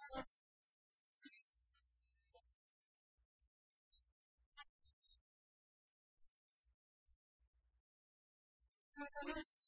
Thank you.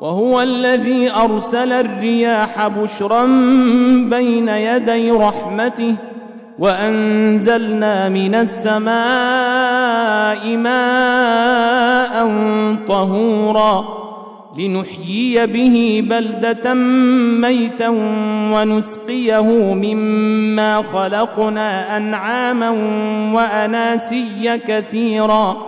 وهو الذي أرسل الرياح بشرا بين يدي رحمته وأنزلنا من السماء ماء طهورا لنحيي به بلدة ميتا ونسقيه مما خلقنا أنعاما وأناسيا كثيرا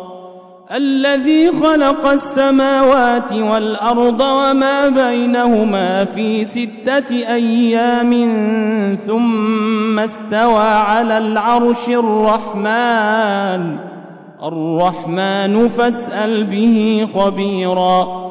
الذي خلق السماوات والأرض وما بينهما في ستة أيام ثم استوى على العرش الرحمن. الرحمن فاسأل به خبيراً.